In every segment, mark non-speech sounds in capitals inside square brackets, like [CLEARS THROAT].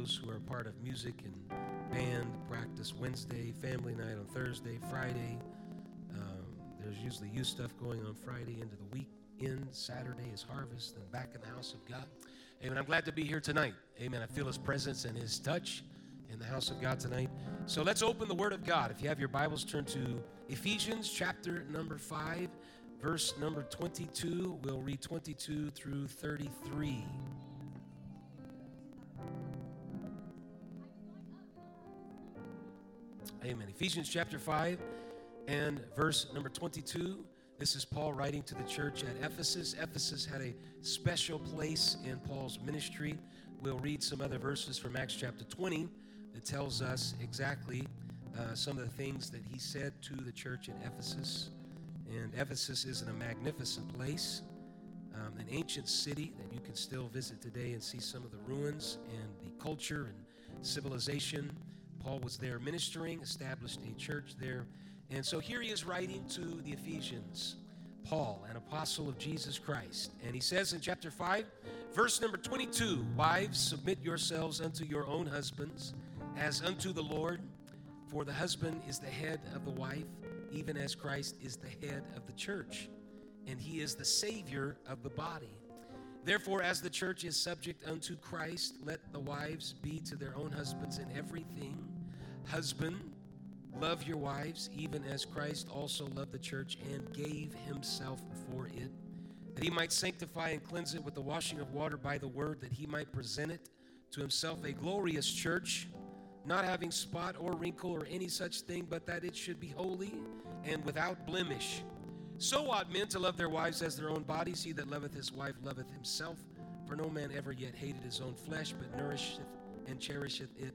those who are part of music and band practice Wednesday, family night on Thursday, Friday. Um, there's usually youth stuff going on Friday into the weekend. Saturday is harvest and back in the house of God. Amen. I'm glad to be here tonight. Amen. I feel His presence and His touch in the house of God tonight. So let's open the Word of God. If you have your Bibles, turn to Ephesians chapter number 5, verse number 22. We'll read 22 through 33. Amen. Ephesians chapter 5 and verse number 22. This is Paul writing to the church at Ephesus. Ephesus had a special place in Paul's ministry. We'll read some other verses from Acts chapter 20 that tells us exactly uh, some of the things that he said to the church at Ephesus. And Ephesus is in a magnificent place, um, an ancient city that you can still visit today and see some of the ruins and the culture and civilization Paul was there ministering, established a church there. And so here he is writing to the Ephesians, Paul, an apostle of Jesus Christ. And he says in chapter 5, verse number 22 Wives, submit yourselves unto your own husbands as unto the Lord. For the husband is the head of the wife, even as Christ is the head of the church, and he is the Savior of the body. Therefore, as the church is subject unto Christ, let the wives be to their own husbands in everything. Husband, love your wives, even as Christ also loved the church and gave himself for it, that he might sanctify and cleanse it with the washing of water by the word, that he might present it to himself a glorious church, not having spot or wrinkle or any such thing, but that it should be holy and without blemish. So ought men to love their wives as their own bodies. He that loveth his wife loveth himself. For no man ever yet hated his own flesh, but nourisheth and cherisheth it,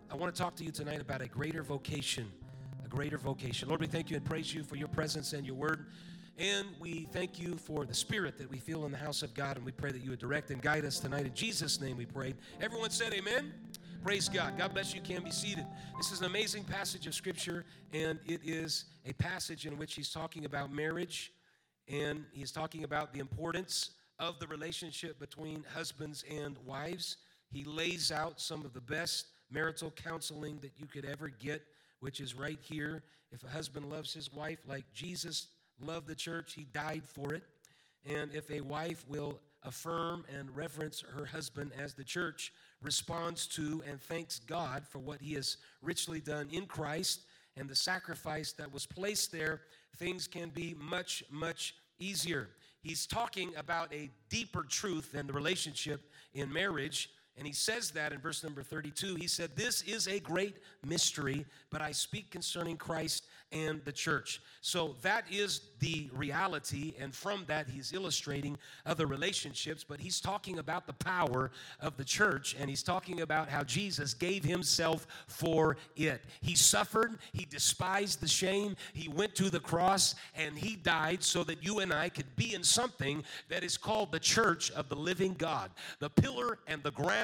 I want to talk to you tonight about a greater vocation. A greater vocation. Lord, we thank you and praise you for your presence and your word. And we thank you for the spirit that we feel in the house of God. And we pray that you would direct and guide us tonight. In Jesus' name we pray. Everyone said, Amen. Praise God. God bless you. Can be seated. This is an amazing passage of Scripture, and it is a passage in which he's talking about marriage, and he's talking about the importance of the relationship between husbands and wives. He lays out some of the best marital counseling that you could ever get, which is right here. If a husband loves his wife like Jesus loved the church, he died for it. And if a wife will affirm and reverence her husband as the church responds to and thanks God for what he has richly done in Christ and the sacrifice that was placed there, things can be much, much easier. He's talking about a deeper truth than the relationship in marriage. And he says that in verse number 32. He said, This is a great mystery, but I speak concerning Christ and the church. So that is the reality, and from that, he's illustrating other relationships, but he's talking about the power of the church, and he's talking about how Jesus gave himself for it. He suffered, he despised the shame, he went to the cross, and he died so that you and I could be in something that is called the church of the living God, the pillar and the ground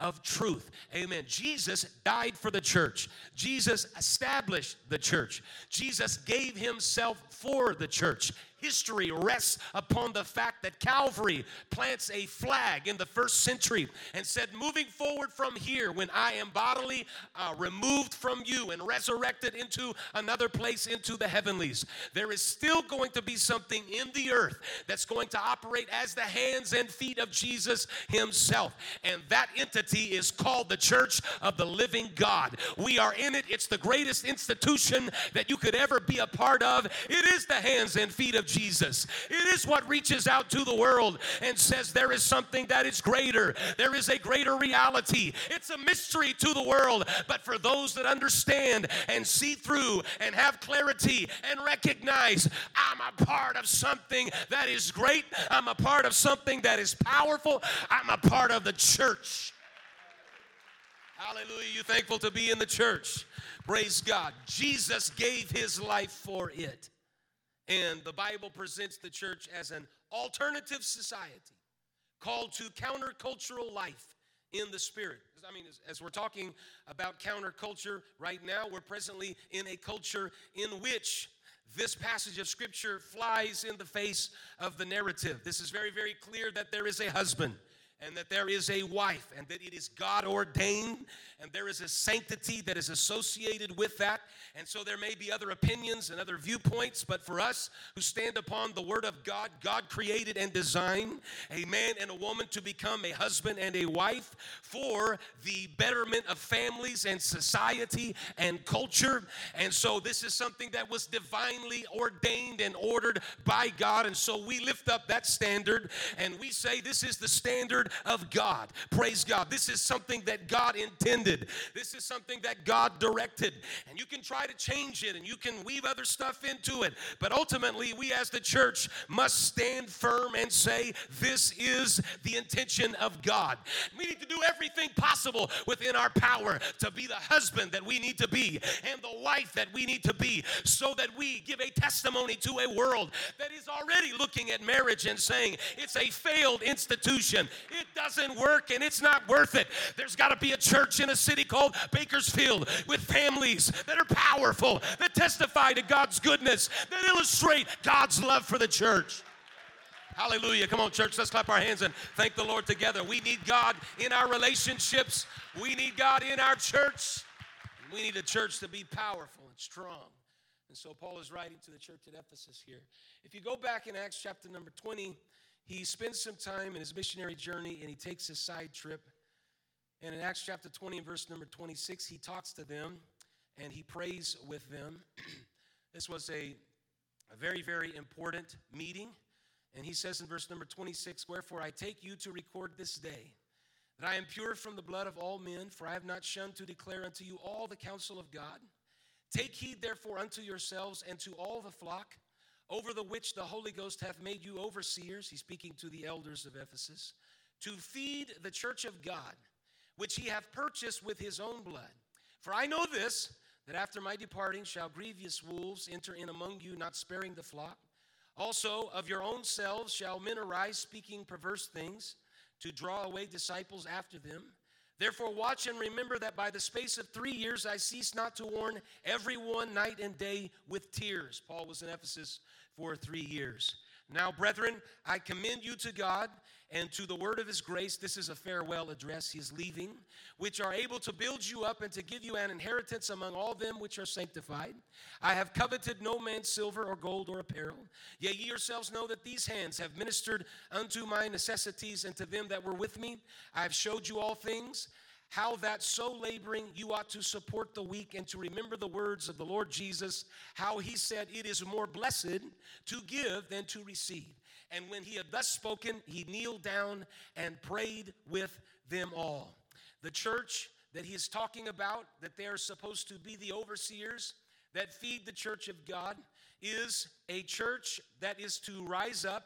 of truth. Amen. Jesus died for the church, Jesus established the church. Jesus gave himself for the church history rests upon the fact that Calvary plants a flag in the first century and said, Moving forward from here, when I am bodily uh, removed from you and resurrected into another place, into the heavenlies, there is still going to be something in the earth that's going to operate as the hands and feet of Jesus Himself. And that entity is called the Church of the Living God. We are in it, it's the greatest institution that you could ever be a part of. It is the hands and feet of Jesus. It is what reaches out to the world and says there is something that is greater. There is a greater reality. It's a mystery to the world, but for those that understand and see through and have clarity and recognize I'm a part of something that is great, I'm a part of something that is powerful, I'm a part of the church. Hallelujah. You thankful to be in the church? Praise God. Jesus gave his life for it. And the Bible presents the church as an alternative society called to countercultural life in the spirit. I mean, as, as, we're talking about counterculture right now, we're presently in a culture in which this passage of scripture flies in the face of the narrative. This is very, very clear that there is a husband and that there is a wife and that it is God ordained and there is a sanctity that is associated with that. And so there may be other opinions and other viewpoints, but for us who stand upon the Word of God, God created and designed a man and a woman to become a husband and a wife for the betterment of families and society and culture. And so this is something that was divinely ordained and ordered by God. And so we lift up that standard and we say this is the standard of God. Praise God. This is something that God intended. This is something that God directed. And you can try to change it and you can weave other stuff into it. But ultimately, we as the church must stand firm and say, This is the intention of God. We need to do everything possible within our power to be the husband that we need to be and the wife that we need to be so that we give a testimony to a world that is already looking at marriage and saying it's a failed institution. It doesn't work and it's not worth it. There's got to be a church in a city called Bakersfield with families that are powerful, that testify to God's goodness, that illustrate God's love for the church. Hallelujah. Come on, church. Let's clap our hands and thank the Lord together. We need God in our relationships, we need God in our church. We need a church to be powerful and strong. And so Paul is writing to the church at Ephesus here. If you go back in Acts chapter number 20, he spends some time in his missionary journey and he takes a side trip. And in Acts chapter 20 and verse number 26, he talks to them and he prays with them. [CLEARS THROAT] this was a, a very, very important meeting. And he says in verse number 26, Wherefore I take you to record this day that I am pure from the blood of all men, for I have not shunned to declare unto you all the counsel of God. Take heed therefore unto yourselves and to all the flock over the which the Holy Ghost hath made you overseers, he's speaking to the elders of Ephesus, to feed the church of God, which he hath purchased with his own blood. For I know this, that after my departing shall grievous wolves enter in among you, not sparing the flock. Also, of your own selves shall men arise, speaking perverse things, to draw away disciples after them. Therefore, watch and remember that by the space of three years I ceased not to warn everyone night and day with tears. Paul was in Ephesus for three years. Now, brethren, I commend you to God and to the word of his grace. This is a farewell address. He is leaving, which are able to build you up and to give you an inheritance among all them which are sanctified. I have coveted no man's silver or gold or apparel. Yea, ye yourselves know that these hands have ministered unto my necessities and to them that were with me. I have showed you all things how that so laboring you ought to support the weak and to remember the words of the Lord Jesus, how he said, It is more blessed to give than to receive. And when he had thus spoken, he kneeled down and prayed with them all. The church that he is talking about, that they are supposed to be the overseers that feed the church of God, is a church that is to rise up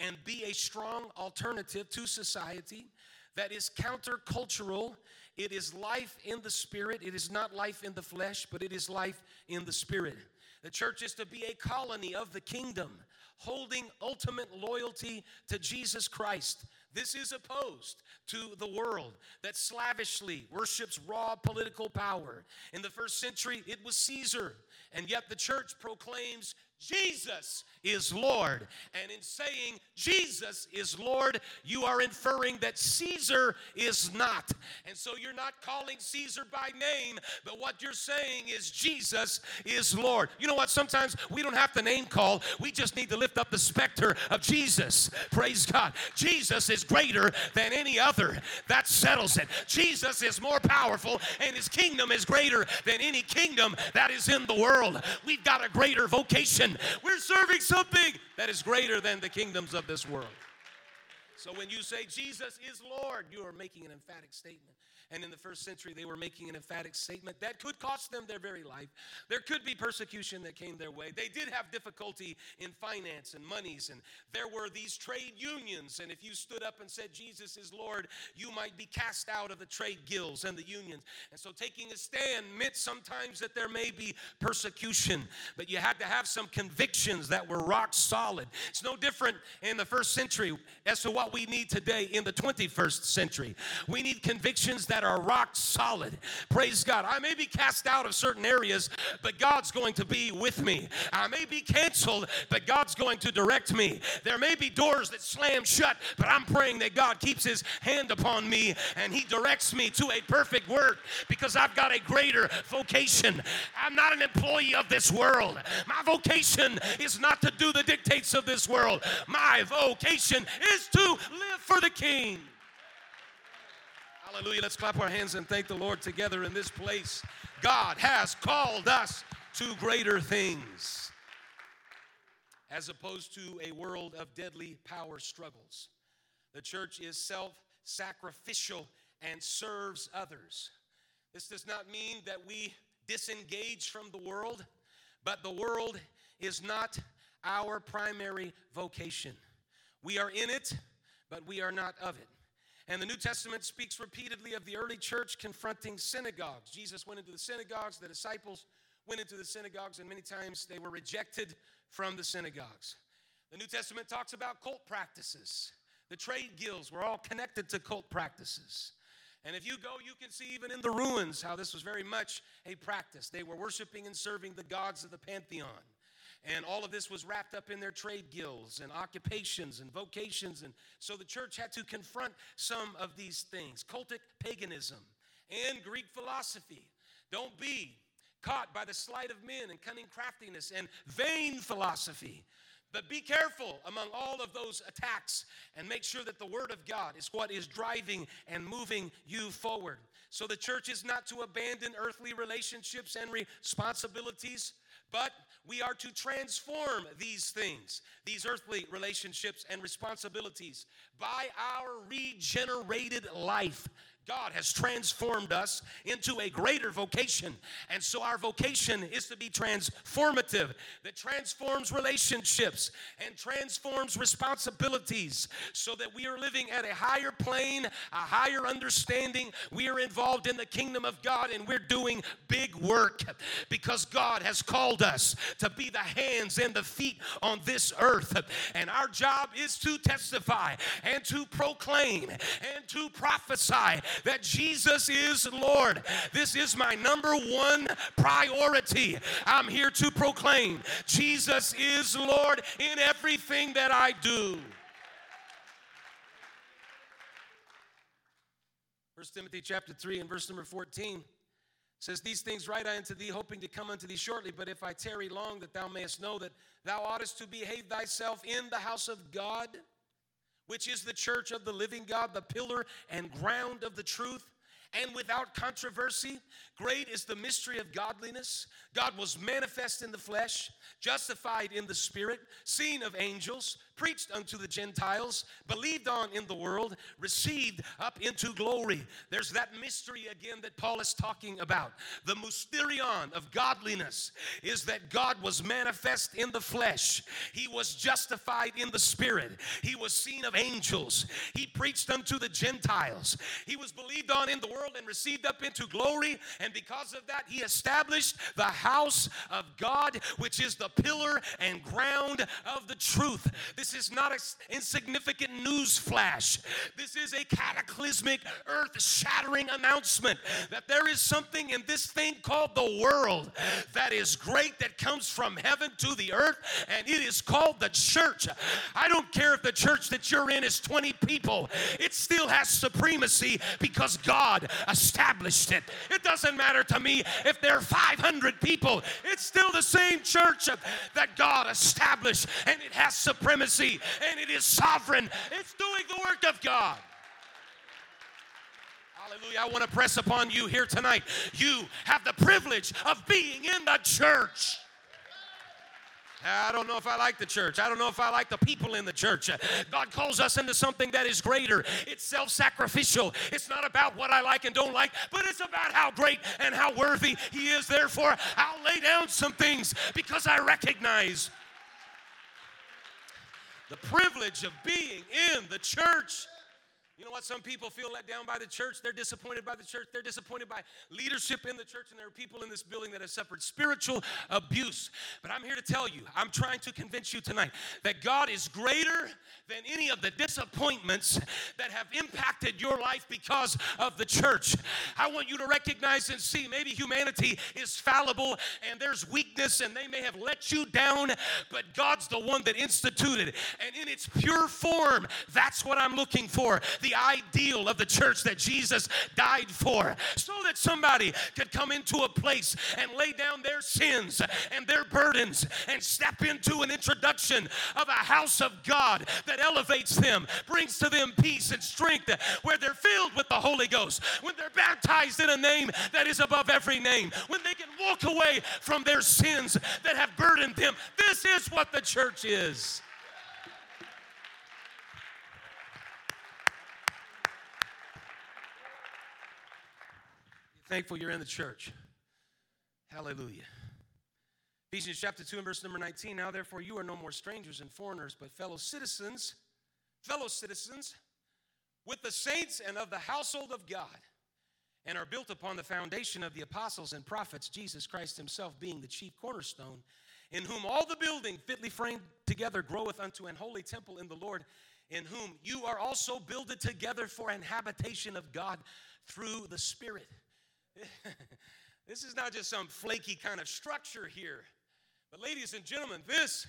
and be a strong alternative to society that is countercultural. It is life in the spirit. It is not life in the flesh, but it is life in the spirit. The church is to be a colony of the kingdom, holding ultimate loyalty to Jesus Christ. This is opposed to the world that slavishly worships raw political power. In the first century, it was Caesar, and yet the church proclaims Jesus is Lord. And in saying Jesus is Lord, you are inferring that Caesar is not. And so you're not calling Caesar by name, but what you're saying is Jesus is Lord. You know what? Sometimes we don't have to name call, we just need to lift up the specter of Jesus. Praise God. Jesus is greater than any other. That settles it. Jesus is more powerful, and his kingdom is greater than any kingdom that is in the world. We've got a greater vocation. We're serving something that is greater than the kingdoms of this world. So when you say Jesus is Lord, you are making an emphatic statement. And in the first century, they were making an emphatic statement that could cost them their very life. There could be persecution that came their way. They did have difficulty in finance and monies, and there were these trade unions. And if you stood up and said Jesus is Lord, you might be cast out of the trade guilds and the unions. And so taking a stand meant sometimes that there may be persecution, but you had to have some convictions that were rock solid. It's no different in the first century as to what we need today in the 21st century. We need convictions that are rock solid. Praise God. I may be cast out of certain areas, but God's going to be with me. I may be canceled, but God's going to direct me. There may be doors that slam shut, but I'm praying that God keeps his hand upon me and he directs me to a perfect work because I've got a greater vocation. I'm not an employee of this world. My vocation is not to do the dictates of this world. My vocation is to live for the King. Hallelujah. Let's clap our hands and thank the Lord together in this place. God has called us to greater things as opposed to a world of deadly power struggles. The church is self sacrificial and serves others. This does not mean that we disengage from the world, but the world is not our primary vocation. We are in it, but we are not of it. And the New Testament speaks repeatedly of the early church confronting synagogues. Jesus went into the synagogues, the disciples went into the synagogues, and many times they were rejected from the synagogues. The New Testament talks about cult practices. The trade guilds were all connected to cult practices. And if you go, you can see even in the ruins how this was very much a practice. They were worshiping and serving the gods of the pantheon. And all of this was wrapped up in their trade guilds and occupations and vocations. And so the church had to confront some of these things cultic paganism and Greek philosophy. Don't be caught by the sleight of men and cunning craftiness and vain philosophy. But be careful among all of those attacks and make sure that the Word of God is what is driving and moving you forward. So the church is not to abandon earthly relationships and responsibilities, but we are to transform these things, these earthly relationships and responsibilities, by our regenerated life God has transformed us into a greater vocation. And so our vocation is to be transformative, that transforms relationships and transforms responsibilities so that we are living at a higher plane, a higher understanding. We are involved in the kingdom of God and we're doing big work because God has called us to be the hands and the feet on this earth. And our job is to testify and to proclaim and to prophesy that Jesus is Lord. This is my number one priority. I'm here to proclaim Jesus is Lord in everything that I do. First Timothy chapter 3 and verse number 14 says, These things write I unto thee, hoping to come unto thee shortly. But if I tarry long, that thou mayest know that thou oughtest to behave thyself in the house of God which is the church of the living God, the pillar and ground of the truth. And without controversy, great is the mystery of godliness. God was manifest in the flesh, justified in the spirit, seen of angels, preached unto the Gentiles, believed on in the world, received up into glory. There's that mystery again that Paul is talking about. The mysterion of godliness is that God was manifest in the flesh, He was justified in the spirit, He was seen of angels, He preached unto the Gentiles, He was believed on in the world and received up into glory. And because of that, He established the house of God, which is the pillar and ground of the truth. This is not an insignificant news flash. This is a cataclysmic, earth shattering announcement that there is something in this thing called the world that is great, that comes from heaven to the earth, and it is called the church. I don't care if the church that you're in is 20 people, it still has supremacy because God established it. It doesn't matter to me if there are 500 people, it's still the same church that God established, and it has supremacy and it is sovereign. It's doing the work of God. Hallelujah. I want to press upon you here tonight. You have the privilege of being in the church. I don't know if I like the church. I don't know if I like the people in the church. God calls us into something that is greater. It's self sacrificial. It's not about what I like and don't like, but it's about how great and how worthy He is. Therefore, I'll lay down some things because I recognize the privilege of being in the church. You know what? Some people feel let down by the church. They're disappointed by the church. They're disappointed by leadership in the church. And there are people in this building that have suffered spiritual abuse. But I'm here to tell you, I'm trying to convince you tonight that God is greater than any of the disappointments that have impacted your life because of the church. I want you to recognize and see maybe humanity is fallible and there's weakness and they may have let you down, but God's the one that instituted. And in its pure form, that's what I'm looking for the ideal of the church that Jesus died for, so that somebody could come into a place and lay down their sins and their burdens and step into an introduction of a house of God that elevates them, brings to them peace and strength, where they're filled with the Holy Ghost, when they're baptized in a name that is above every name, when they can walk away from their sins that have burdened them. This is what the church is. Thankful you're in the church. Hallelujah. Ephesians chapter 2 and verse number 19. Now, therefore, you are no more strangers and foreigners, but fellow citizens, fellow citizens with the saints and of the household of God, and are built upon the foundation of the apostles and prophets, Jesus Christ himself being the chief cornerstone, in whom all the building fitly framed together groweth unto an holy temple in the Lord, in whom you are also builded together for an habitation of God through the Spirit. [LAUGHS] this is not just some flaky kind of structure here. But, ladies and gentlemen, this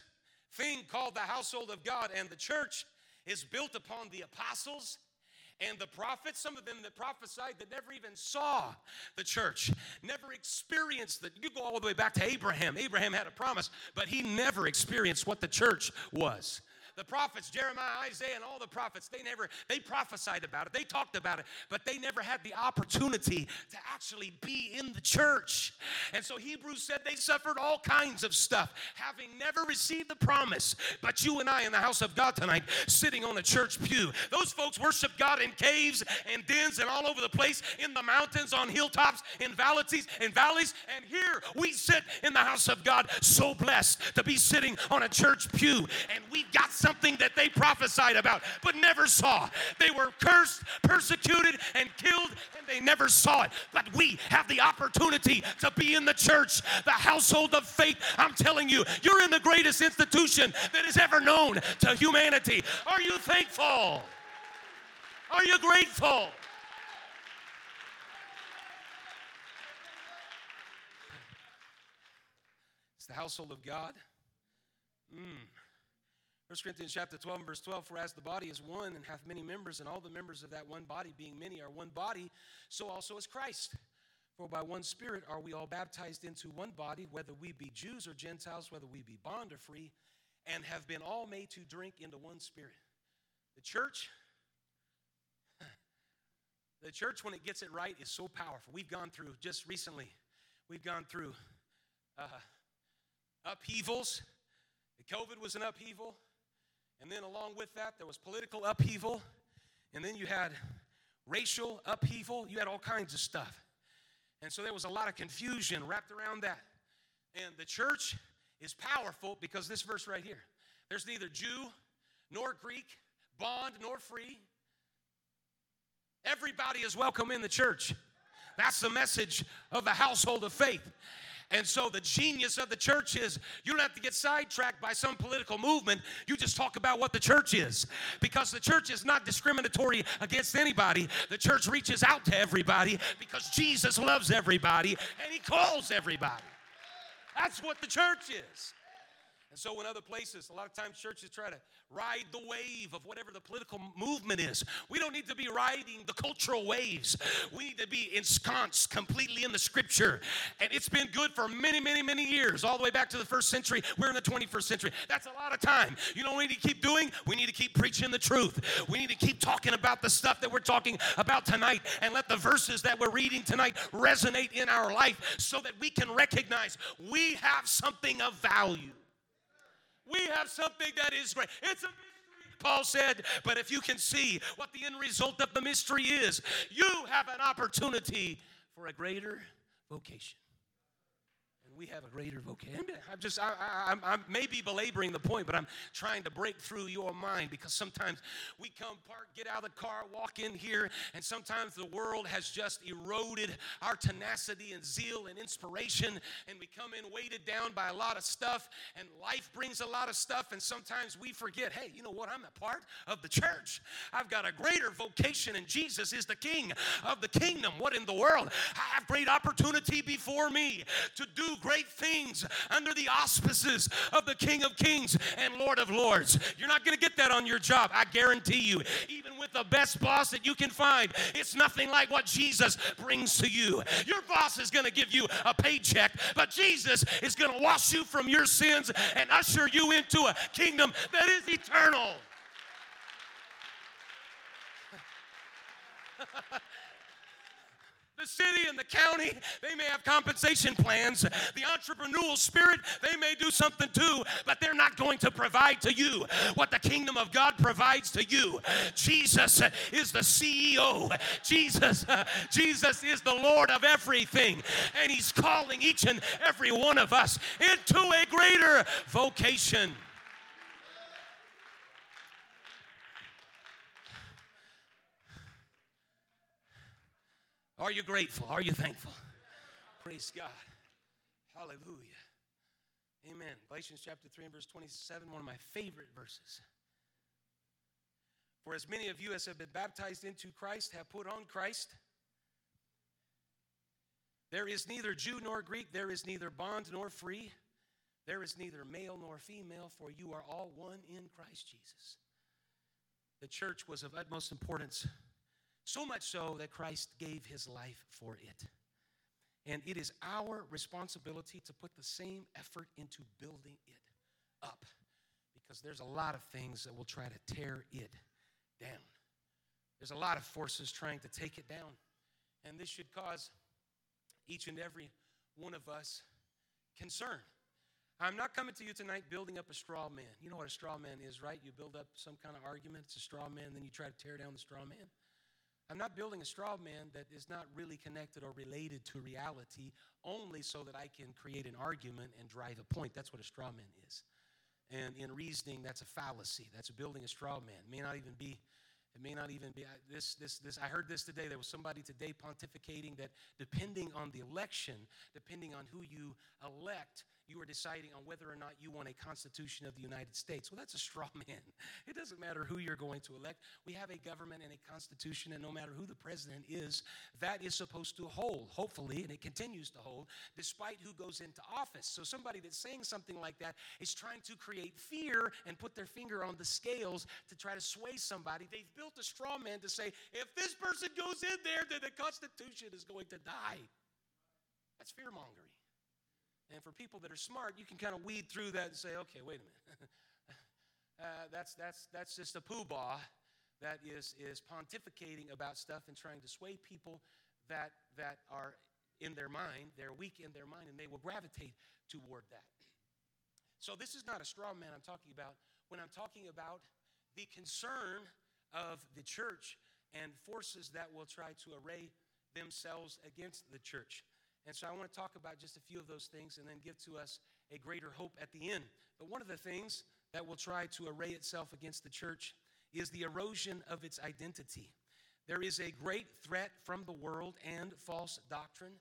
thing called the household of God and the church is built upon the apostles and the prophets, some of them that prophesied that never even saw the church, never experienced that. You go all the way back to Abraham. Abraham had a promise, but he never experienced what the church was the prophets, Jeremiah, Isaiah, and all the prophets, they never, they prophesied about it, they talked about it, but they never had the opportunity to actually be in the church. And so Hebrews said they suffered all kinds of stuff, having never received the promise. But you and I in the house of God tonight, sitting on a church pew, those folks worship God in caves and dens and all over the place, in the mountains, on hilltops, in valleys, in valleys. And here we sit in the house of God, so blessed to be sitting on a church pew, and we've got something that they prophesied about but never saw. They were cursed, persecuted, and killed, and they never saw it. But we have the opportunity to be in the church, the household of faith. I'm telling you, you're in the greatest institution that is ever known to humanity. Are you thankful? Are you grateful? It's the household of God. Mm. 1 Corinthians chapter 12 verse 12, for as the body is one and hath many members, and all the members of that one body, being many, are one body, so also is Christ. For by one Spirit are we all baptized into one body, whether we be Jews or Gentiles, whether we be bond or free, and have been all made to drink into one Spirit. The church, [LAUGHS] the church, when it gets it right, is so powerful. We've gone through, just recently, we've gone through uh, upheavals. COVID was an upheaval. And then along with that, there was political upheaval. And then you had racial upheaval. You had all kinds of stuff. And so there was a lot of confusion wrapped around that. And the church is powerful because this verse right here there's neither Jew nor Greek, bond nor free. Everybody is welcome in the church. That's the message of the household of faith. And so the genius of the church is you don't have to get sidetracked by some political movement. You just talk about what the church is. Because the church is not discriminatory against anybody. The church reaches out to everybody because Jesus loves everybody and he calls everybody. That's what the church is. And so, in other places, a lot of times churches try to ride the wave of whatever the political movement is. We don't need to be riding the cultural waves. We need to be ensconced completely in the scripture. And it's been good for many, many, many years, all the way back to the first century. We're in the 21st century. That's a lot of time. You know what we need to keep doing? We need to keep preaching the truth. We need to keep talking about the stuff that we're talking about tonight and let the verses that we're reading tonight resonate in our life so that we can recognize we have something of value. We have something that is great. It's a mystery, Paul said, but if you can see what the end result of the mystery is, you have an opportunity for a greater vocation we have a greater vocation. I'm just, I, I, I, may be belaboring the point, but I'm trying to break through your mind because sometimes we come, park, get out of the car, walk in here, and sometimes the world has just eroded our tenacity and zeal and inspiration, and we come in weighted down by a lot of stuff, and life brings a lot of stuff, and sometimes we forget, hey, you know what? I'm a part of the church. I've got a greater vocation, and Jesus is the King of the kingdom. What in the world? I have great opportunity before me to do great things under the auspices of the King of Kings and Lord of Lords. You're not going to get that on your job. I guarantee you. Even with the best boss that you can find, it's nothing like what Jesus brings to you. Your boss is going to give you a paycheck, but Jesus is going to wash you from your sins and usher you into a kingdom that is eternal. [LAUGHS] the city and the county, they may have compensation plans. The entrepreneurial spirit, they may do something too, but they're not going to provide to you what the kingdom of God provides to you. Jesus is the CEO. Jesus, Jesus is the Lord of everything, and He's calling each and every one of us into a greater vocation. Are you grateful? Are you thankful? Praise God. Hallelujah. Amen. Galatians chapter 3 and verse 27, one of my favorite verses. For as many of you as have been baptized into Christ have put on Christ. There is neither Jew nor Greek, there is neither bond nor free, there is neither male nor female, for you are all one in Christ Jesus. The church was of utmost importance so much so that Christ gave his life for it. And it is our responsibility to put the same effort into building it up because there's a lot of things that will try to tear it down. There's a lot of forces trying to take it down. And this should cause each and every one of us concern. I'm not coming to you tonight building up a straw man. You know what a straw man is, right? You build up some kind of argument, it's a straw man, then you try to tear down the straw man. I'm not building a straw man that is not really connected or related to reality only so that I can create an argument and drive a point. That's what a straw man is. And in reasoning, that's a fallacy. That's building a straw man. It may not even be. It may not even be this. This. This. I heard this today. There was somebody today pontificating that depending on the election, depending on who you elect, you are deciding on whether or not you want a Constitution of the United States. Well, that's a straw [LAUGHS] man. It doesn't matter who you're going to elect. We have a government and a Constitution, and no matter who the president is, that is supposed to hold, hopefully, and it continues to hold, despite who goes into office. So somebody that's saying something like that is trying to create fear and put their finger on the scales to try to sway somebody. They've built a straw man to say, if this person goes in there, then the Constitution is going to die. That's fear mongering. And for people that are smart, you can kind of weed through that and say, okay, wait a minute. [LAUGHS] uh, that's, that's, that's just a poobah that is, is pontificating about stuff and trying to sway people that, that are in their mind, they're weak in their mind, and they will gravitate toward that. So, this is not a straw man I'm talking about when I'm talking about the concern of the church and forces that will try to array themselves against the church. And so I want to talk about just a few of those things and then give to us a greater hope at the end. But one of the things that will try to array itself against the church is the erosion of its identity. There is a great threat from the world and false doctrine.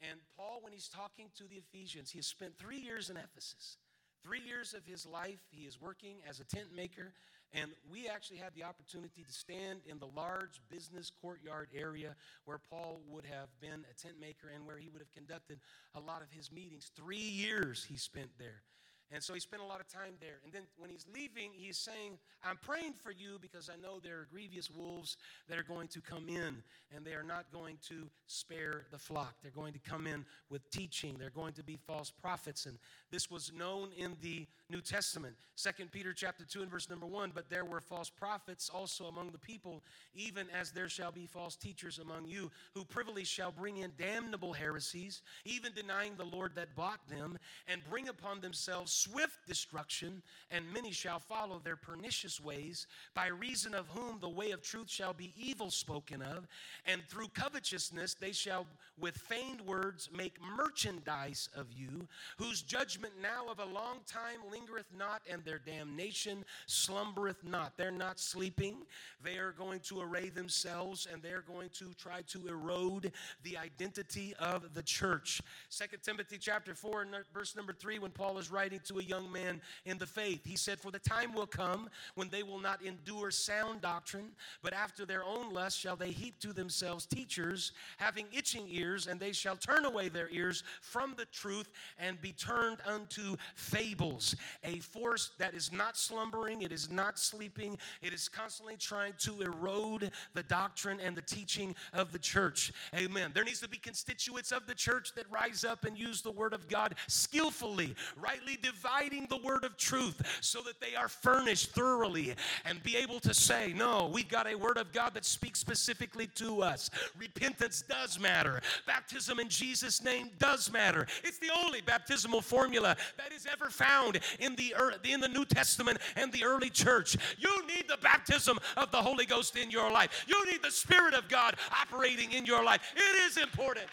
And Paul, when he's talking to the Ephesians, he has spent three years in Ephesus. Three years of his life, he is working as a tent maker and we actually had the opportunity to stand in the large business courtyard area where Paul would have been a tent maker and where he would have conducted a lot of his meetings. Three years he spent there. And so he spent a lot of time there. And then when he's leaving, he's saying, I'm praying for you because I know there are grievous wolves that are going to come in and they are not going to spare the flock. They're going to come in with teaching. They're going to be false prophets. And this was known in the New Testament. Second Peter chapter 2 and verse number 1, but there were false prophets also among the people, even as there shall be false teachers among you, who privily shall bring in damnable heresies, even denying the Lord that bought them, and bring upon themselves swift destruction, and many shall follow their pernicious ways, by reason of whom the way of truth shall be evil spoken of, and through covetousness they shall with feigned words make merchandise of you, whose judgment now of a long time lingereth not, and their damnation slumbereth not. They're not sleeping. They are going to array themselves, and they're going to try to erode the identity of the church. Second Timothy chapter 4 verse number 3 when Paul is writing to a young man in the faith, he said, "For the time will come when they will not endure sound doctrine, but after their own lust shall they heap to themselves teachers having itching ears, and they shall turn away their ears from the truth and be turned unto fables." A force that is not slumbering, it is not sleeping, it is constantly trying to erode the doctrine and the teaching of the church. Amen. There needs to be constituents of the church that rise up and use the word of God skillfully, rightly dividing the word of truth so that they are furnished thoroughly and be able to say, No, we've got a word of God that speaks specifically to us. Repentance does matter, baptism in Jesus' name does matter. It's the only baptismal formula that is ever found in the, in the New Testament and the early church. You need the baptism of the Holy Ghost in your life, you need the Spirit of God operating in your life. It is important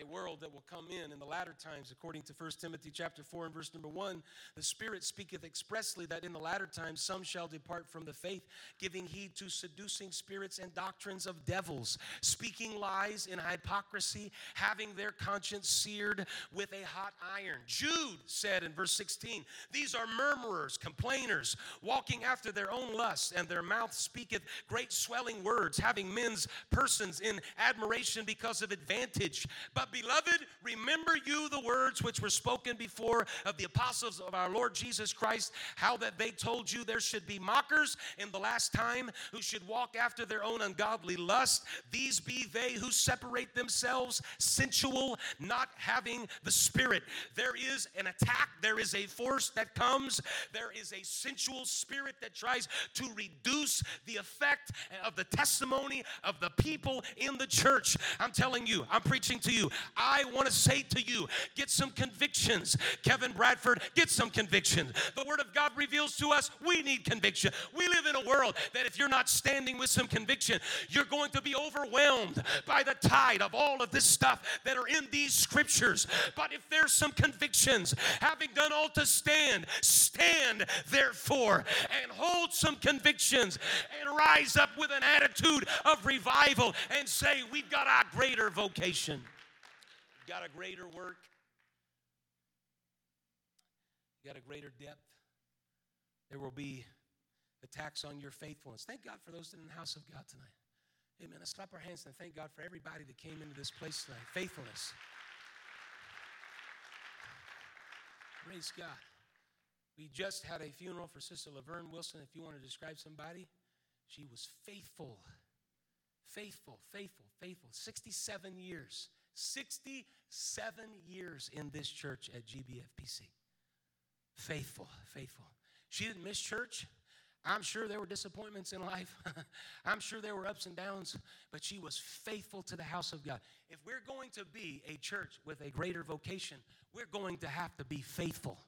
a world that will come in in the latter times according to 1 timothy chapter 4 and verse number 1 the spirit speaketh expressly that in the latter times some shall depart from the faith giving heed to seducing spirits and doctrines of devils speaking lies in hypocrisy having their conscience seared with a hot iron. Jude said in verse 16 these are murmurers complainers walking after their own lusts and their mouth speaketh great swelling words having men's persons in admiration because of advantage. But beloved, remember you the words which were spoken before of the apostles of our Lord Jesus Christ, how that they told you there should be mockers in the last time who should walk after their own ungodly lust. These be they who separate themselves, sensual, not having the Spirit. There is an attack, there is a force that comes, there is a sensual spirit that tries to reduce the effect of the testimony of the people in the church. I'm telling you, I'm preaching to you. I want to say to you get some convictions. Kevin Bradford, get some convictions. The Word of God reveals to us we need conviction. We live in a world that if you're not standing with some conviction, you're going to be overwhelmed by the tide of all of this stuff that are in these scriptures. But if there's some convictions, having done all to stand, stand therefore and hold some convictions and rise up with an attitude of revival and say, We've got a greater vocation got a greater work, you got a greater depth. There will be attacks on your faithfulness. Thank God for those in the house of God tonight. Amen. Let's clap our hands and thank God for everybody that came into this place tonight. Faithfulness. Praise God. We just had a funeral for Sister Laverne Wilson. If you want to describe somebody, she was faithful, faithful, faithful, faithful. 67 years 67 years in this church at GBFPC. Faithful, faithful. She didn't miss church. I'm sure there were disappointments in life. [LAUGHS] I'm sure there were ups and downs, but she was faithful to the house of God. If we're going to be a church with a greater vocation, we're going to have to be faithful.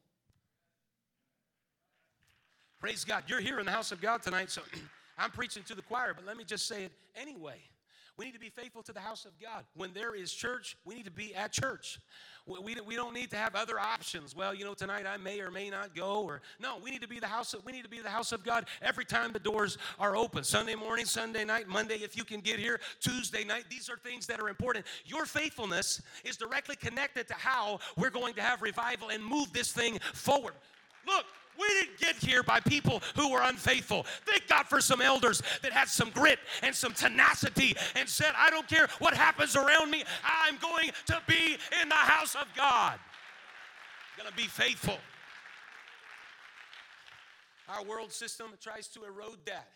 Praise God. You're here in the house of God tonight, so [CLEARS THROAT] I'm preaching to the choir, but let me just say it anyway. We need to be faithful to the house of God. When there is church, we need to be at church. We, we don't need to have other options. Well, you know, tonight I may or may not go. Or no, we need to be the house. Of, we need to be the house of God every time the doors are open. Sunday morning, Sunday night, Monday if you can get here, Tuesday night. These are things that are important. Your faithfulness is directly connected to how we're going to have revival and move this thing forward. Look, we didn't get here by people who were unfaithful. Thank God for some elders that had some grit and some tenacity and said, I don't care what happens around me, I'm going to be in the house of God. I'm going to be faithful. Our world system tries to erode that.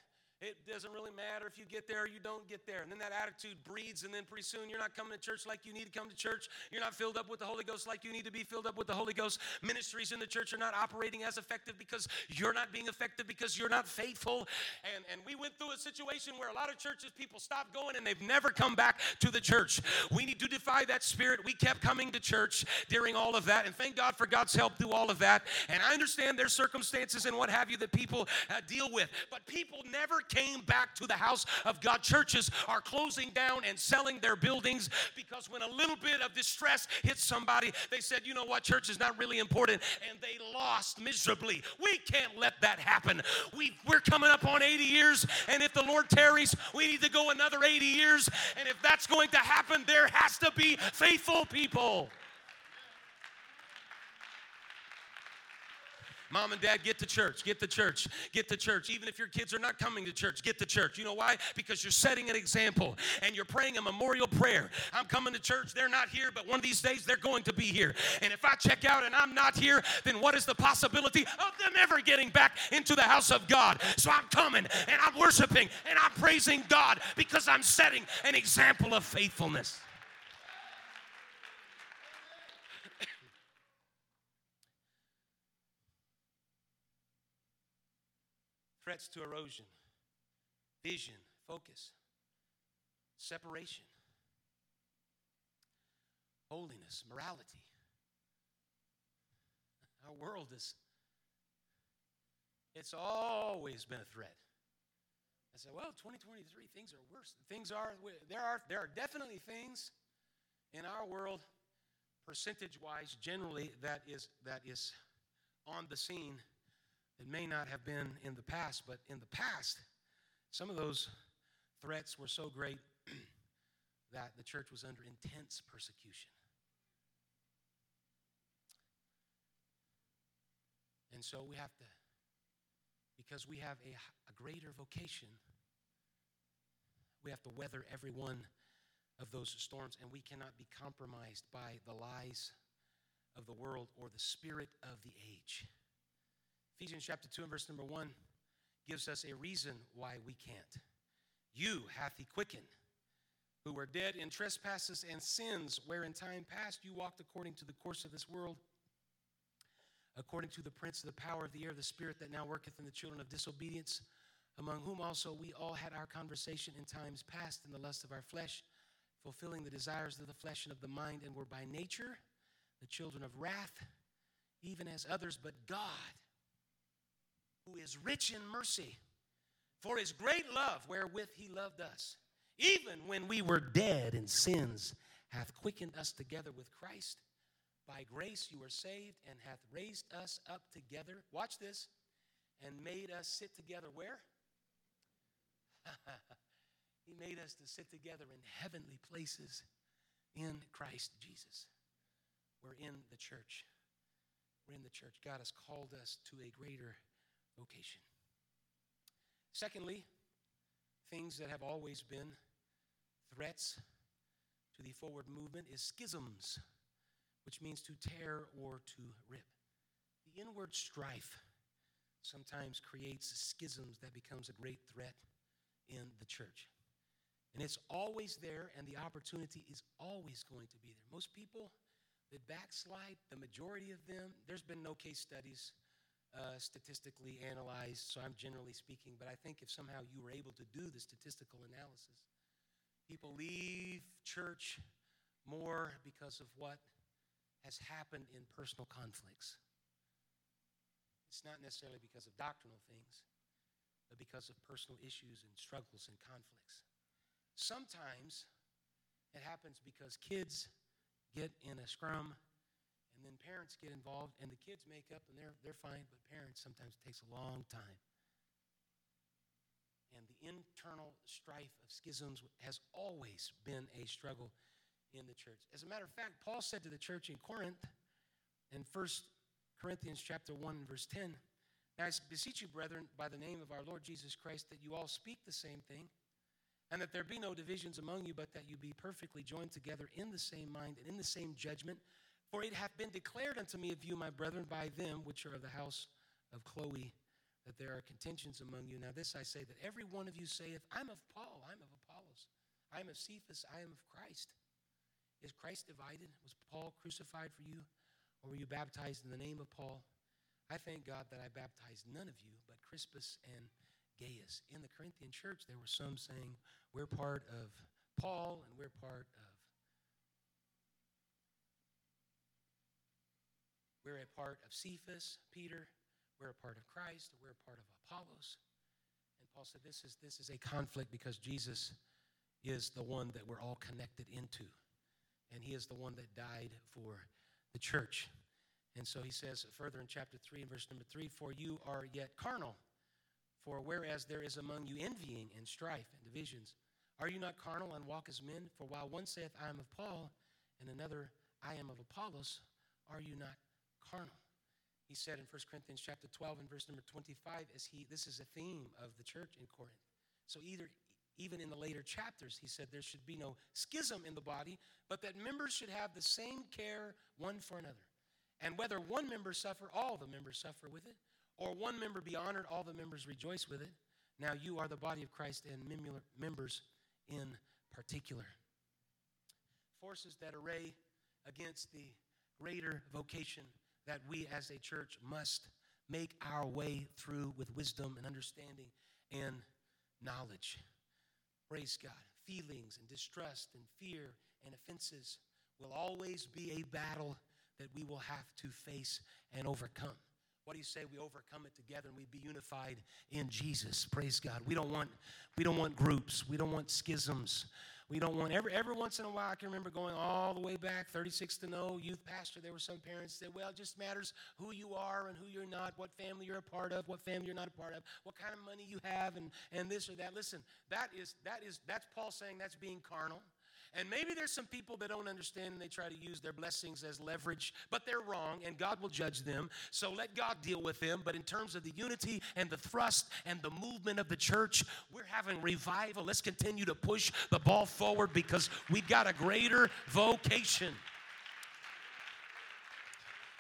It doesn't really matter if you get there or you don't get there. And then that attitude breeds, and then pretty soon you're not coming to church like you need to come to church. You're not filled up with the Holy Ghost like you need to be filled up with the Holy Ghost. Ministries in the church are not operating as effective because you're not being effective because you're not faithful. And, and we went through a situation where a lot of churches, people stopped going and they've never come back to the church. We need to defy that spirit. We kept coming to church during all of that. And thank God for God's help through all of that. And I understand there's circumstances and what have you that people uh, deal with. But people never came back to the house of God. Churches are closing down and selling their buildings because when a little bit of distress hits somebody, they said, you know what, church is not really important, and they lost miserably. We can't let that happen. We, we're coming up on 80 years, and if the Lord tarries, we need to go another 80 years. And if that's going to happen, there has to be faithful people. Mom and dad, get to church, get to church, get to church. Even if your kids are not coming to church, get to church. You know why? Because you're setting an example and you're praying a memorial prayer. I'm coming to church, they're not here, but one of these days they're going to be here. And if I check out and I'm not here, then what is the possibility of them ever getting back into the house of God? So I'm coming and I'm worshiping and I'm praising God because I'm setting an example of faithfulness. Threats to erosion, vision, focus, separation, holiness, morality. Our world is, it's always been a threat. I said, well, 2023, things are worse. Things are, there are, there are definitely things in our world, percentage wise, generally, that is, that is on the scene it may not have been in the past, but in the past, some of those threats were so great [CLEARS THROAT] that the church was under intense persecution. And so we have to, because we have a, a greater vocation, we have to weather every one of those storms, and we cannot be compromised by the lies of the world or the spirit of the age. Ephesians chapter 2 and verse number 1 gives us a reason why we can't. You hath he quickened, who were dead in trespasses and sins, where in time past you walked according to the course of this world, according to the prince of the power of the air, the spirit that now worketh in the children of disobedience, among whom also we all had our conversation in times past in the lust of our flesh, fulfilling the desires of the flesh and of the mind, and were by nature the children of wrath, even as others, but God who is rich in mercy, for his great love wherewith he loved us, even when we were dead in sins, hath quickened us together with Christ. By grace you are saved, and hath raised us up together. Watch this. And made us sit together where? [LAUGHS] he made us to sit together in heavenly places in Christ Jesus. We're in the church. We're in the church. God has called us to a greater vocation. Secondly, things that have always been threats to the forward movement is schisms, which means to tear or to rip. The inward strife sometimes creates schisms that becomes a great threat in the church. And it's always there, and the opportunity is always going to be there. Most people that backslide, the majority of them, there's been no case studies uh, statistically analyzed, so I'm generally speaking, but I think if somehow you were able to do the statistical analysis, people leave church more because of what has happened in personal conflicts. It's not necessarily because of doctrinal things, but because of personal issues and struggles and conflicts. Sometimes it happens because kids get in a scrum and then parents get involved, and the kids make up, and they're, they're fine, but parents sometimes takes a long time. And the internal strife of schisms has always been a struggle in the church. As a matter of fact, Paul said to the church in Corinth in 1 Corinthians chapter 1 verse 10, Now I beseech you, brethren, by the name of our Lord Jesus Christ, that you all speak the same thing, and that there be no divisions among you, but that you be perfectly joined together in the same mind and in the same judgment. For it hath been declared unto me of you, my brethren, by them which are of the house of Chloe, that there are contentions among you. Now, this I say that every one of you saith, I'm of Paul, I'm of Apollos, I am of Cephas, I am of Christ. Is Christ divided? Was Paul crucified for you? Or were you baptized in the name of Paul? I thank God that I baptized none of you but Crispus and Gaius. In the Corinthian church, there were some saying, We're part of Paul and we're part of. We're a part of Cephas, Peter, we're a part of Christ, we're a part of Apollos. And Paul said this is, this is a conflict because Jesus is the one that we're all connected into. And he is the one that died for the church. And so he says further in chapter 3 and verse number 3 For you are yet carnal. For whereas there is among you envying and strife and divisions, are you not carnal and walk as men? For while one saith, I am of Paul, and another, I am of Apollos, are you not carnal? He said in 1 Corinthians chapter 12 and verse number 25, as he this is a theme of the church in Corinth. So either even in the later chapters, he said there should be no schism in the body, but that members should have the same care one for another. And whether one member suffer, all the members suffer with it, or one member be honored, all the members rejoice with it. Now you are the body of Christ and members in particular. Forces that array against the greater vocation that we as a church must make our way through with wisdom and understanding and knowledge. Praise God. Feelings and distrust and fear and offenses will always be a battle that we will have to face and overcome. What do you say we overcome it together and we be unified in Jesus? Praise God. We don't want we don't want groups. We don't want schisms. We don't want every every once in a while. I can remember going all the way back, 36 to know youth pastor. There were some parents that said, well, it just matters who you are and who you're not, what family you're a part of, what family you're not a part of, what kind of money you have, and and this or that. Listen, that is that is that's Paul saying that's being carnal. And maybe there's some people that don't understand and they try to use their blessings as leverage, but they're wrong and God will judge them. So let God deal with them. But in terms of the unity and the thrust and the movement of the church, we're having revival. Let's continue to push the ball forward because we've got a greater vocation.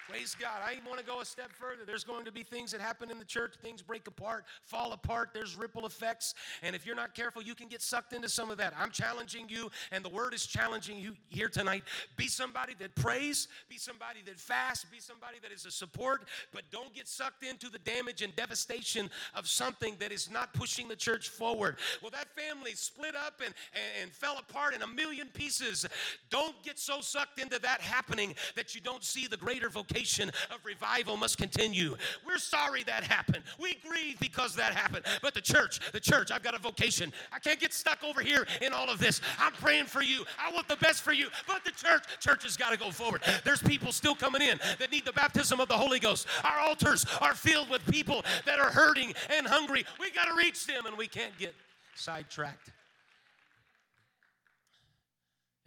Praise God. I want to go a step further. There's going to be things that happen in the church, things break apart, fall apart, there's ripple effects. And if you're not careful, you can get sucked into some of that. I'm challenging you, and the word is challenging you here tonight. Be somebody that prays, be somebody that fasts, be somebody that is a support, but don't get sucked into the damage and devastation of something that is not pushing the church forward. Well, that family split up and, and, and fell apart in a million pieces. Don't get so sucked into that happening that you don't see the greater vocation of revival must continue. We're sorry that happened. We grieve because that happened. But the church, the church, I've got a vocation. I can't get stuck over here in all of this. I'm praying for you. I want the best for you. But the church, church has got to go forward. There's people still coming in that need the baptism of the Holy Ghost. Our altars are filled with people that are hurting and hungry. We got to reach them and we can't get sidetracked.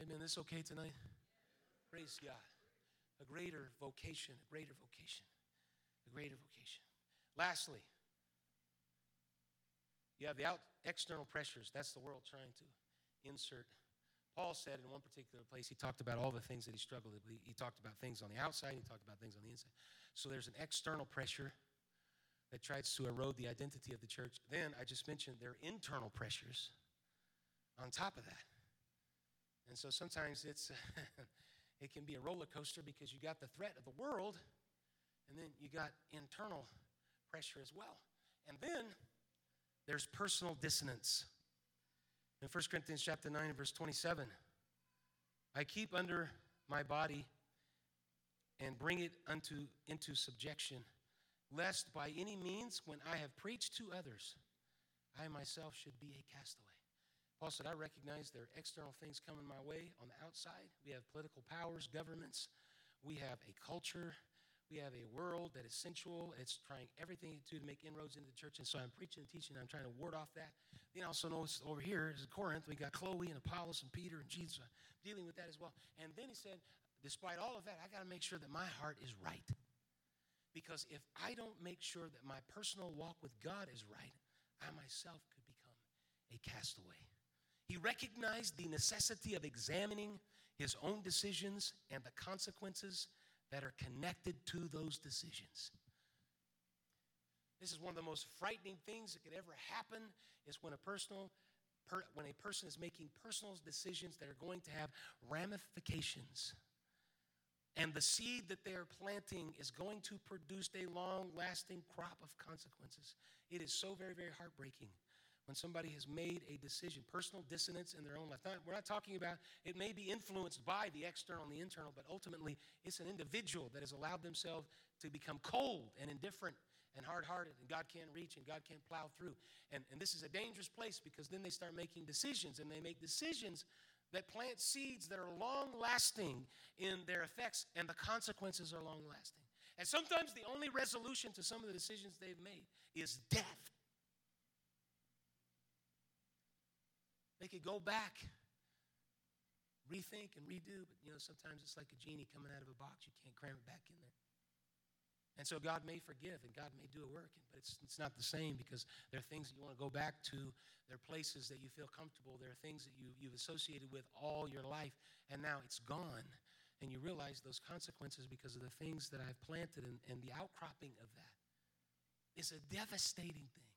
Amen. This okay tonight? Praise God a greater vocation, a greater vocation, a greater vocation. Lastly, you have the out, external pressures. That's the world trying to insert. Paul said in one particular place, he talked about all the things that he struggled with. He, he talked about things on the outside, he talked about things on the inside. So there's an external pressure that tries to erode the identity of the church. Then I just mentioned there are internal pressures on top of that. And so sometimes it's [LAUGHS] it can be a roller coaster because you got the threat of the world and then you got internal pressure as well. And then there's personal dissonance. In 1 Corinthians chapter 9 verse 27, I keep under my body and bring it unto into subjection, lest by any means when I have preached to others, I myself should be a castaway. Paul said, I recognize there are external things coming my way on the outside. We have political powers, governments. We have a culture. We have a world that is sensual. It's trying everything to, to make inroads into the church. And so I'm preaching and teaching. and I'm trying to ward off that. Then I also notice over here is Corinth. We got Chloe and Apollos and Peter and Jesus dealing with that as well. And then he said, despite all of that, I got to make sure that my heart is right. Because if I don't make sure that my personal walk with God is right, I myself could become a castaway. He recognized the necessity of examining his own decisions and the consequences that are connected to those decisions. This is one of the most frightening things that could ever happen is when a personal per, when a person is making personal decisions that are going to have ramifications. And the seed that they are planting is going to produce a long lasting crop of consequences. It is so very, very heartbreaking when somebody has made a decision, personal dissonance in their own life. Not, we're not talking about it may be influenced by the external and the internal, but ultimately it's an individual that has allowed themselves to become cold and indifferent and hard hearted, and God can't reach and God can't plow through. And, and this is a dangerous place because then they start making decisions, and they make decisions that plant seeds that are long lasting in their effects, and the consequences are long lasting. And sometimes the only resolution to some of the decisions they've made is death. They could go back, rethink, and redo, but you know, sometimes it's like a genie coming out of a box. You can't cram it back in there. And so God may forgive and God may do a work, but it's, it's not the same because there are things that you want to go back to. There are places that you feel comfortable. There are things that you, you've associated with all your life, and now it's gone. And you realize those consequences because of the things that I've planted and, and the outcropping of that. It's a devastating thing.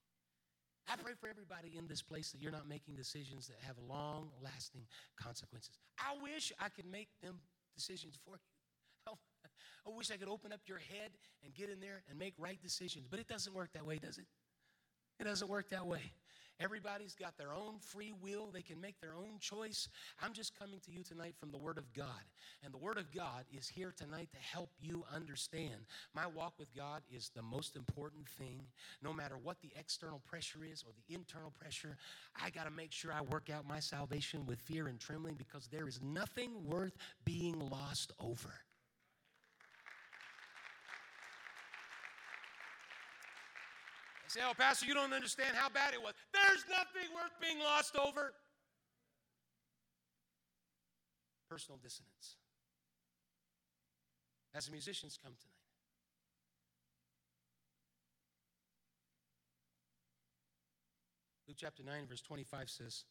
I pray for everybody in this place that you're not making decisions that have long lasting consequences. I wish I could make them decisions for you. [LAUGHS] I wish I could open up your head and get in there and make right decisions, but it doesn't work that way, does it? It doesn't work that way. Everybody's got their own free will. They can make their own choice. I'm just coming to you tonight from the Word of God. And the Word of God is here tonight to help you understand. My walk with God is the most important thing. No matter what the external pressure is or the internal pressure, I got to make sure I work out my salvation with fear and trembling because there is nothing worth being lost over. Say, oh, Pastor, you don't understand how bad it was. There's nothing worth being lost over. Personal dissonance. As the musicians come tonight. Luke chapter 9, verse 25 says,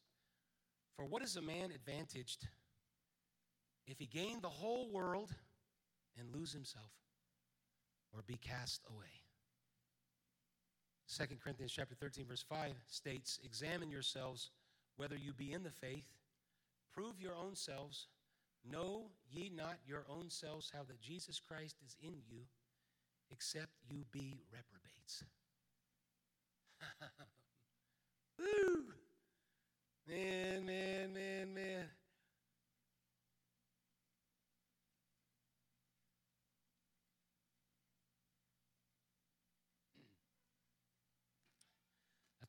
For what is a man advantaged if he gain the whole world and lose himself or be cast away? 2 Corinthians chapter 13 verse 5 states, "Examine yourselves whether you be in the faith, prove your own selves, know ye not your own selves how that Jesus Christ is in you, except you be reprobates." [LAUGHS] Woo! Man, man, man, man.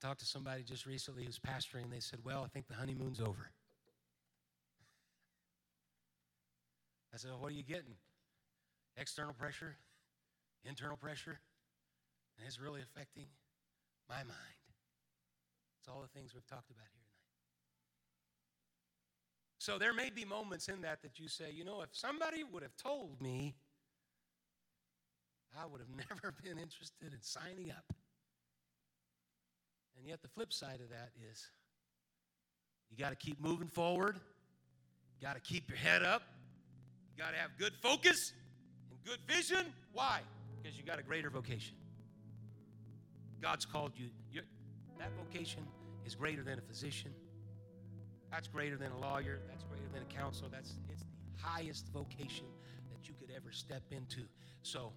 Talked to somebody just recently who's pastoring, and they said, Well, I think the honeymoon's over. I said, well, What are you getting? External pressure, internal pressure, and it's really affecting my mind. It's all the things we've talked about here tonight. So there may be moments in that that you say, you know, if somebody would have told me, I would have [LAUGHS] never been interested in signing up. And yet, the flip side of that is you got to keep moving forward, you got to keep your head up, you got to have good focus and good vision. Why? Because you got a greater vocation. God's called you. You're, that vocation is greater than a physician. That's greater than a lawyer. That's greater than a counselor. That's it's the highest vocation that you could ever step into. So,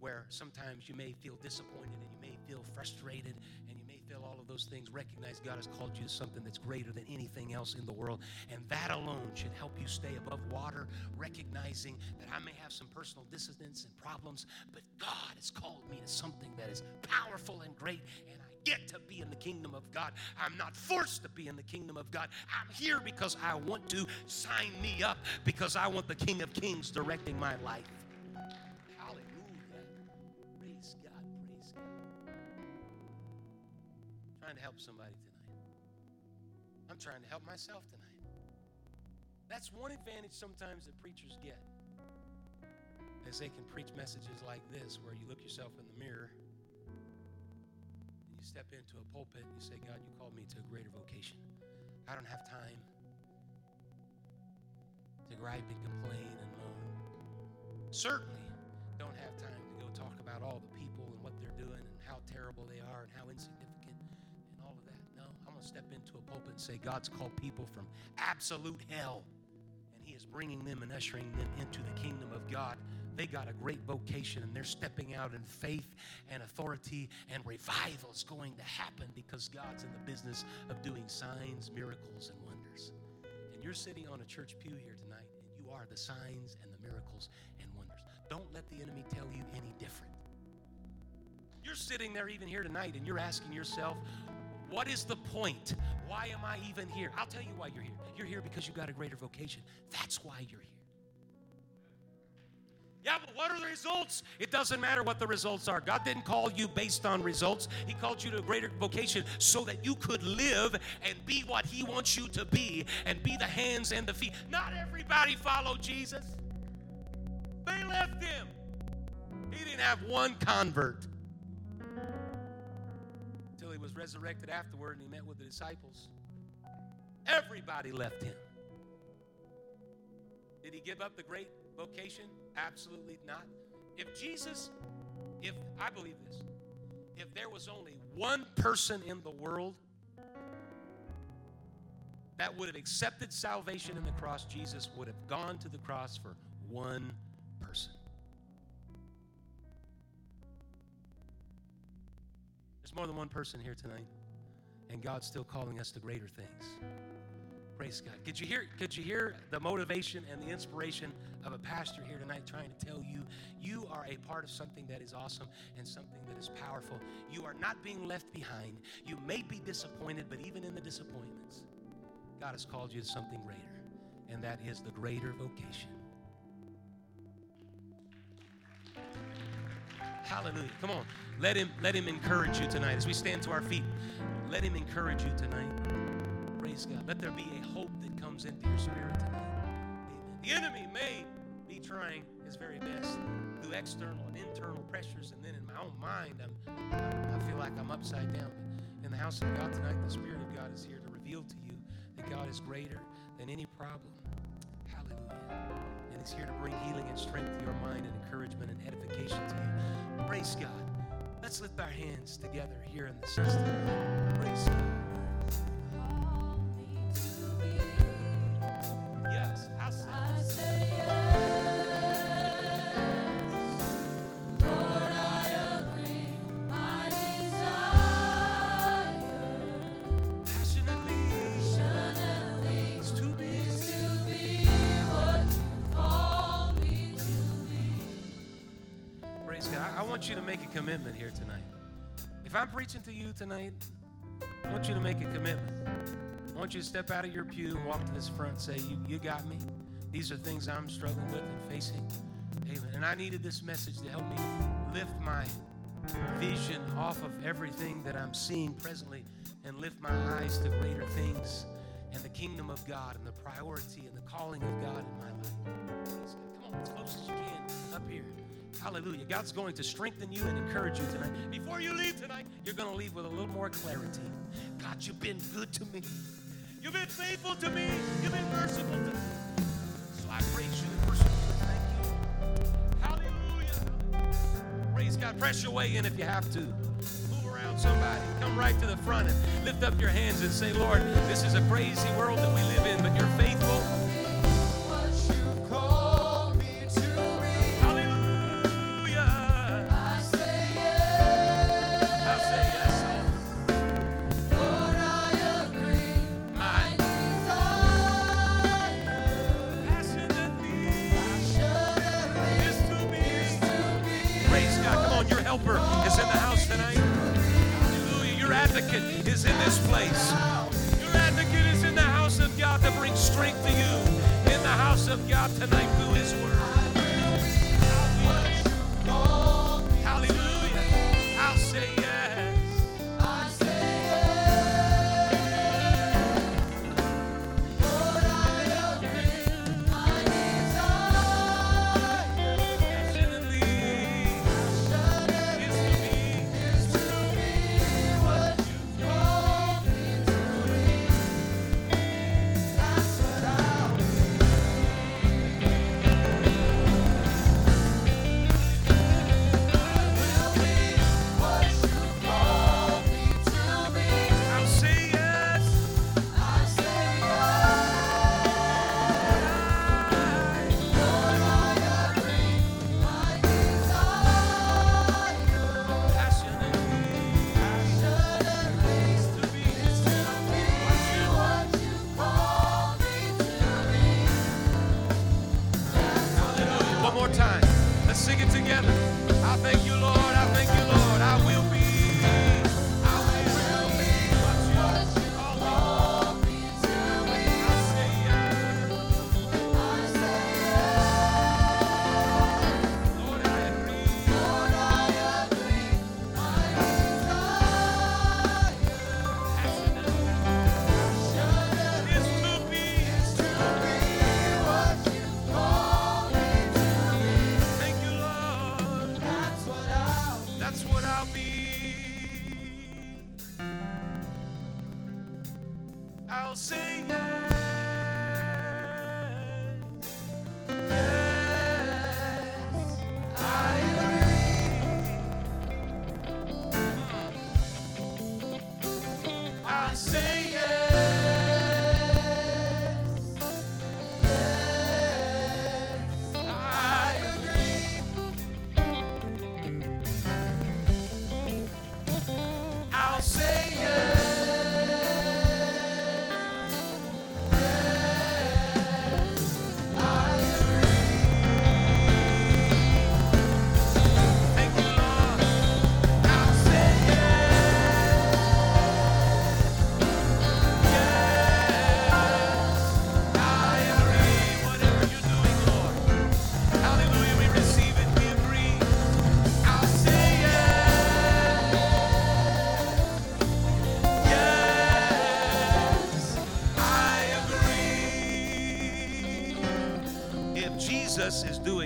where sometimes you may feel disappointed and you may feel frustrated and all of those things, recognize God has called you to something that's greater than anything else in the world. And that alone should help you stay above water, recognizing that I may have some personal dissonance and problems, but God has called me to something that is powerful and great, and I get to be in the kingdom of God. I'm not forced to be in the kingdom of God. I'm here because I want to. Sign me up because I want the King of Kings directing my life. Trying to help somebody tonight. I'm trying to help myself tonight. That's one advantage sometimes that preachers get. As they can preach messages like this, where you look yourself in the mirror and you step into a pulpit and you say, God, you called me to a greater vocation. I don't have time to gripe and complain and moan. Certainly don't have time to go talk about all the people and what they're doing and how how terrible they are and how insignificant step into a pulpit and say God's called people from absolute hell, and He is bringing them and ushering them into the kingdom of God. They got a great vocation and they're stepping out in faith and authority, and revival is going to happen because God's in the business of doing signs, miracles, and wonders. And you're sitting on a church pew here tonight, and you are the signs and the miracles and wonders. Don't let the enemy tell you any different. You're sitting there even here tonight and you're asking yourself, what is the point? Why am I even here? I'll tell you why you're here. You're here because you got a greater vocation. That's why you're here. Yeah, but what are the results? It doesn't matter what the results are. God didn't call you based on results. He called you to a greater vocation so that you could live and be what He wants you to be and be the hands and the feet. Not everybody followed Jesus. They left him. He didn't have one convert he was resurrected afterward and he met with the disciples. Everybody left him. Did he give up the great vocation? Absolutely not. If Jesus, if I believe this, if there was only one person in the world that would have accepted salvation in the cross, Jesus would have gone to the cross for one person. There's more than one person here tonight, and God's still calling us to greater things. Praise God. Could you hear could you hear the motivation and the inspiration of a pastor here tonight trying to tell you you are a part of something that is awesome and something that is powerful. You are not being left behind. You may be disappointed, but even in the disappointments, God has called you to something greater, and that is the greater vocation. Hallelujah. Come on. Let him let him encourage you tonight as we stand to our feet. Let him encourage you tonight. Praise God. Let there be a hope that comes into your spirit tonight. Amen. The enemy may be trying his very best through external and internal pressures, and then in my own mind, I'm, I feel like I'm upside down. But in the house of God tonight, the Spirit of God is here to reveal to you that God is greater than any problem. Hallelujah. And He's here to bring healing and strength to your mind and encouragement and edification to you. Praise God. Let's lift our hands together here in the system. Praise God. Praise God. I want you to make a commitment here tonight. If I'm preaching to you tonight, I want you to make a commitment. I want you to step out of your pew and walk to this front say, You, you got me. These are things I'm struggling with and facing. Amen. And I needed this message to help me lift my vision off of everything that I'm seeing presently and lift my eyes to greater things and the kingdom of God and the priority and the calling of God in my life. Come on, as close as you can up here. Hallelujah. God's going to strengthen you and encourage you tonight. Before you leave tonight, you're going to leave with a little more clarity. God, you've been good to me. You've been faithful to me. You've been merciful to me. So I praise you and worship you thank you. Hallelujah. Praise God. Press your way in if you have to. Move around somebody. Come right to the front and lift up your hands and say, Lord, this is a crazy world that we live in, but you're faithful.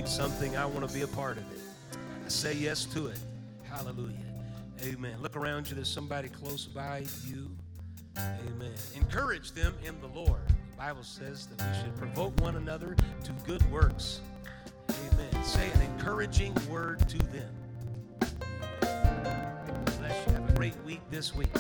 Something, I want to be a part of it. I say yes to it. Hallelujah. Amen. Look around you. There's somebody close by you. Amen. Encourage them in the Lord. The Bible says that we should provoke one another to good works. Amen. Say an encouraging word to them. Bless you. Have a great week this week.